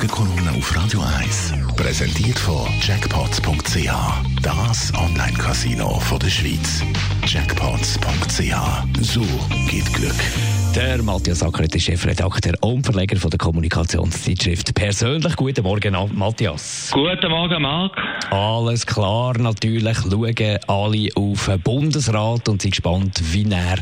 Die Morgenkolumne auf Radio 1 präsentiert von Jackpots.ch. Das Online-Casino der Schweiz. Jackpots.ch. So geht Glück. Der Matthias Ackert ist Chefredakteur und Verleger von der Kommunikationszeitschrift. Persönlich guten Morgen, Matthias. Guten Morgen, Marc. Alles klar, natürlich schauen alle auf den Bundesrat und sind gespannt, wie er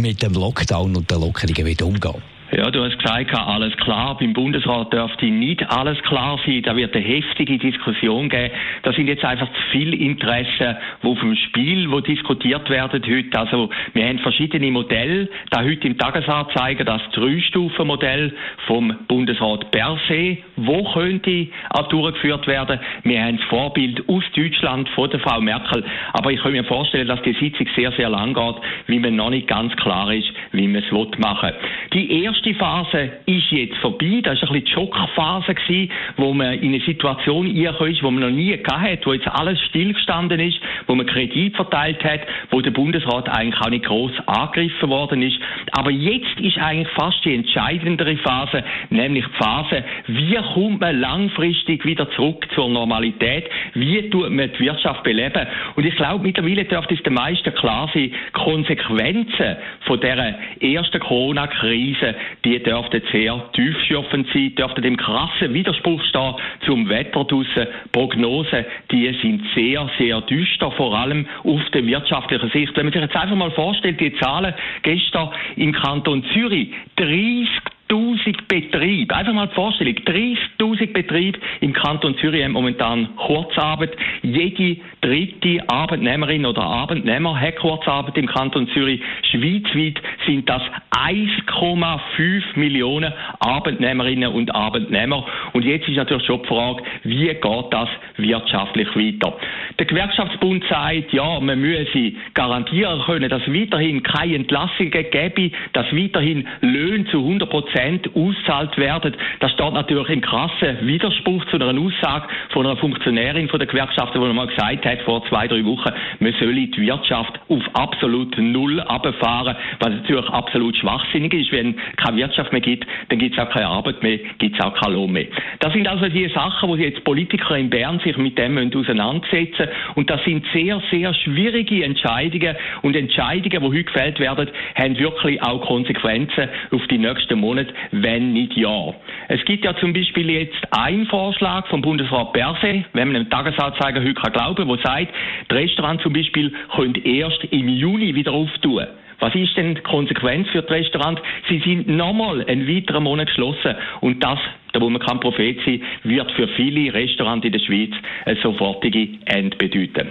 mit dem Lockdown und den Lockerungen wird umgehen. Ja, du hast gesagt, alles klar. Beim Bundesrat dürfte nicht alles klar sein. Da wird eine heftige Diskussion geben. Da sind jetzt einfach zu viele Interessen auf dem Spiel, wo diskutiert werden heute. Also, wir haben verschiedene Modelle. Da heute im Tagesanzeiger das Drei-Stufen-Modell vom Bundesrat per se. Wo könnte auch durchgeführt werden? Wir haben das Vorbild aus Deutschland von der Frau Merkel. Aber ich kann mir vorstellen, dass die Sitzung sehr, sehr lang geht, wie man noch nicht ganz klar ist, wie man es machen will. Die erste erste Phase ist jetzt vorbei. Das war ein bisschen die Schockphase, gewesen, wo man in eine Situation reingekommen ist, wo man noch nie gehabt hat, wo jetzt alles stillgestanden ist, wo man Kredit verteilt hat, wo der Bundesrat eigentlich auch nicht gross angegriffen worden ist. Aber jetzt ist eigentlich fast die entscheidendere Phase, nämlich die Phase, wie kommt man langfristig wieder zurück zur Normalität? Wie tut man die Wirtschaft beleben? Und ich glaube, mittlerweile dürfte es den meisten klar sein, Konsequenzen von dieser ersten Corona-Krise, die dürften sehr tiefschürfend sein, dürften im krassen Widerspruch stehen zum Wetter draussen. Prognosen, die sind sehr, sehr düster, vor allem auf der wirtschaftlichen Sicht. Wenn man sich jetzt einfach mal vorstellt, die Zahlen gestern im Kanton Zürich, 30 30.000 Betriebe, einfach mal die Vorstellung, 30.000 Betriebe im Kanton Zürich haben momentan Kurzarbeit. Jede dritte Arbeitnehmerin oder Arbeitnehmer hat Kurzarbeit im Kanton Zürich. Schweizweit sind das 1,5 Millionen Arbeitnehmerinnen und Arbeitnehmer. Und jetzt ist natürlich schon die Frage, wie geht das wirtschaftlich weiter? Der Gewerkschaftsbund sagt, ja, man müsse garantieren können, dass weiterhin keine Entlassungen gäbe, dass weiterhin Löhne zu 100 Prozent auszahlt werden. Das steht natürlich im krassen Widerspruch zu einer Aussage von einer Funktionärin von der Gewerkschaft, die mal gesagt hat, vor zwei, drei Wochen, man solle die Wirtschaft auf absolut Null abfahren, was natürlich absolut schwachsinnig ist. Wenn es keine Wirtschaft mehr gibt, dann gibt es auch keine Arbeit mehr, gibt es auch kein Lohn mehr. Das sind also die Sachen, wo jetzt Politiker in Bern sich mit dem auseinandersetzen und das sind sehr, sehr schwierige Entscheidungen und Entscheidungen, die heute gefällt werden, haben wirklich auch Konsequenzen auf die nächsten Monate, wenn nicht ja. Es gibt ja zum Beispiel jetzt einen Vorschlag vom Bundesrat Berse, wenn man einem Tagesanzeiger heute glauben kann, der sagt, die Restaurants zum Beispiel können erst im Juni wieder auftun. Was ist denn die Konsequenz für die Restaurants? Sie sind nochmal einen weiteren Monat geschlossen und das da wo man kein Prophet sein, wird für viele Restaurants in der Schweiz eine sofortige End bedeuten.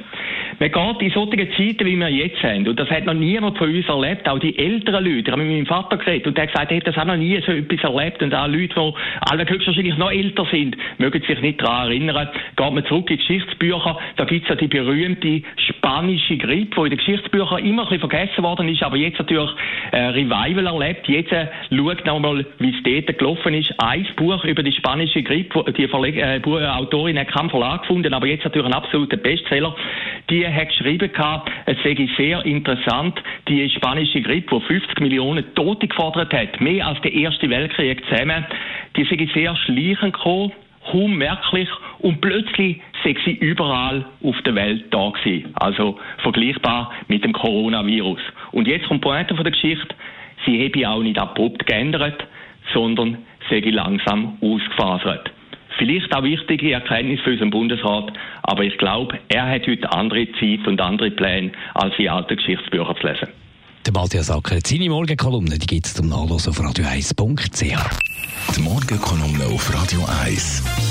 Man geht in solchen Zeiten, wie wir jetzt haben, und das hat noch niemand von uns erlebt, auch die älteren Leute. Ich habe mit meinem Vater geredet und der hat gesagt, er hat das auch noch nie so etwas erlebt. Und auch Leute, die alle höchstwahrscheinlich noch älter sind, mögen sich nicht daran erinnern. Geht man zurück in die Geschichtsbücher, da gibt es ja die berühmte spanische Grippe, die in den Geschichtsbüchern immer ein bisschen vergessen worden ist, aber jetzt natürlich äh, Revival erlebt. Jetzt äh, schaut nochmal, wie es dort gelaufen ist. Ein Buch über die spanische Grippe, die Verleg äh, Autorin hat keinen Verlag gefunden, aber jetzt natürlich ein absoluter Bestseller. Die hat geschrieben, es sei sehr interessant, die spanische Grippe, die 50 Millionen Tote gefordert hat, mehr als der Erste Weltkrieg zusammen, die sei sehr schleichend gekommen, unmerklich und plötzlich sei sie überall auf der Welt da gewesen. Also vergleichbar mit dem Coronavirus. Und jetzt kommt die Pointe von der Geschichte, sie habe auch nicht abrupt geändert, sondern sei langsam ausgefasert. Vielleicht auch wichtige Erkenntnis für unseren Bundesrat, aber ich glaube, er hat heute andere Zeit und andere Pläne, als die alten Geschichtsbücher zu lesen. Der Matthias Acker, seine Morgenkolumne, die gibt es zum Nachlesen auf radio1.ch. Die Morgenkolumne auf Radio 1.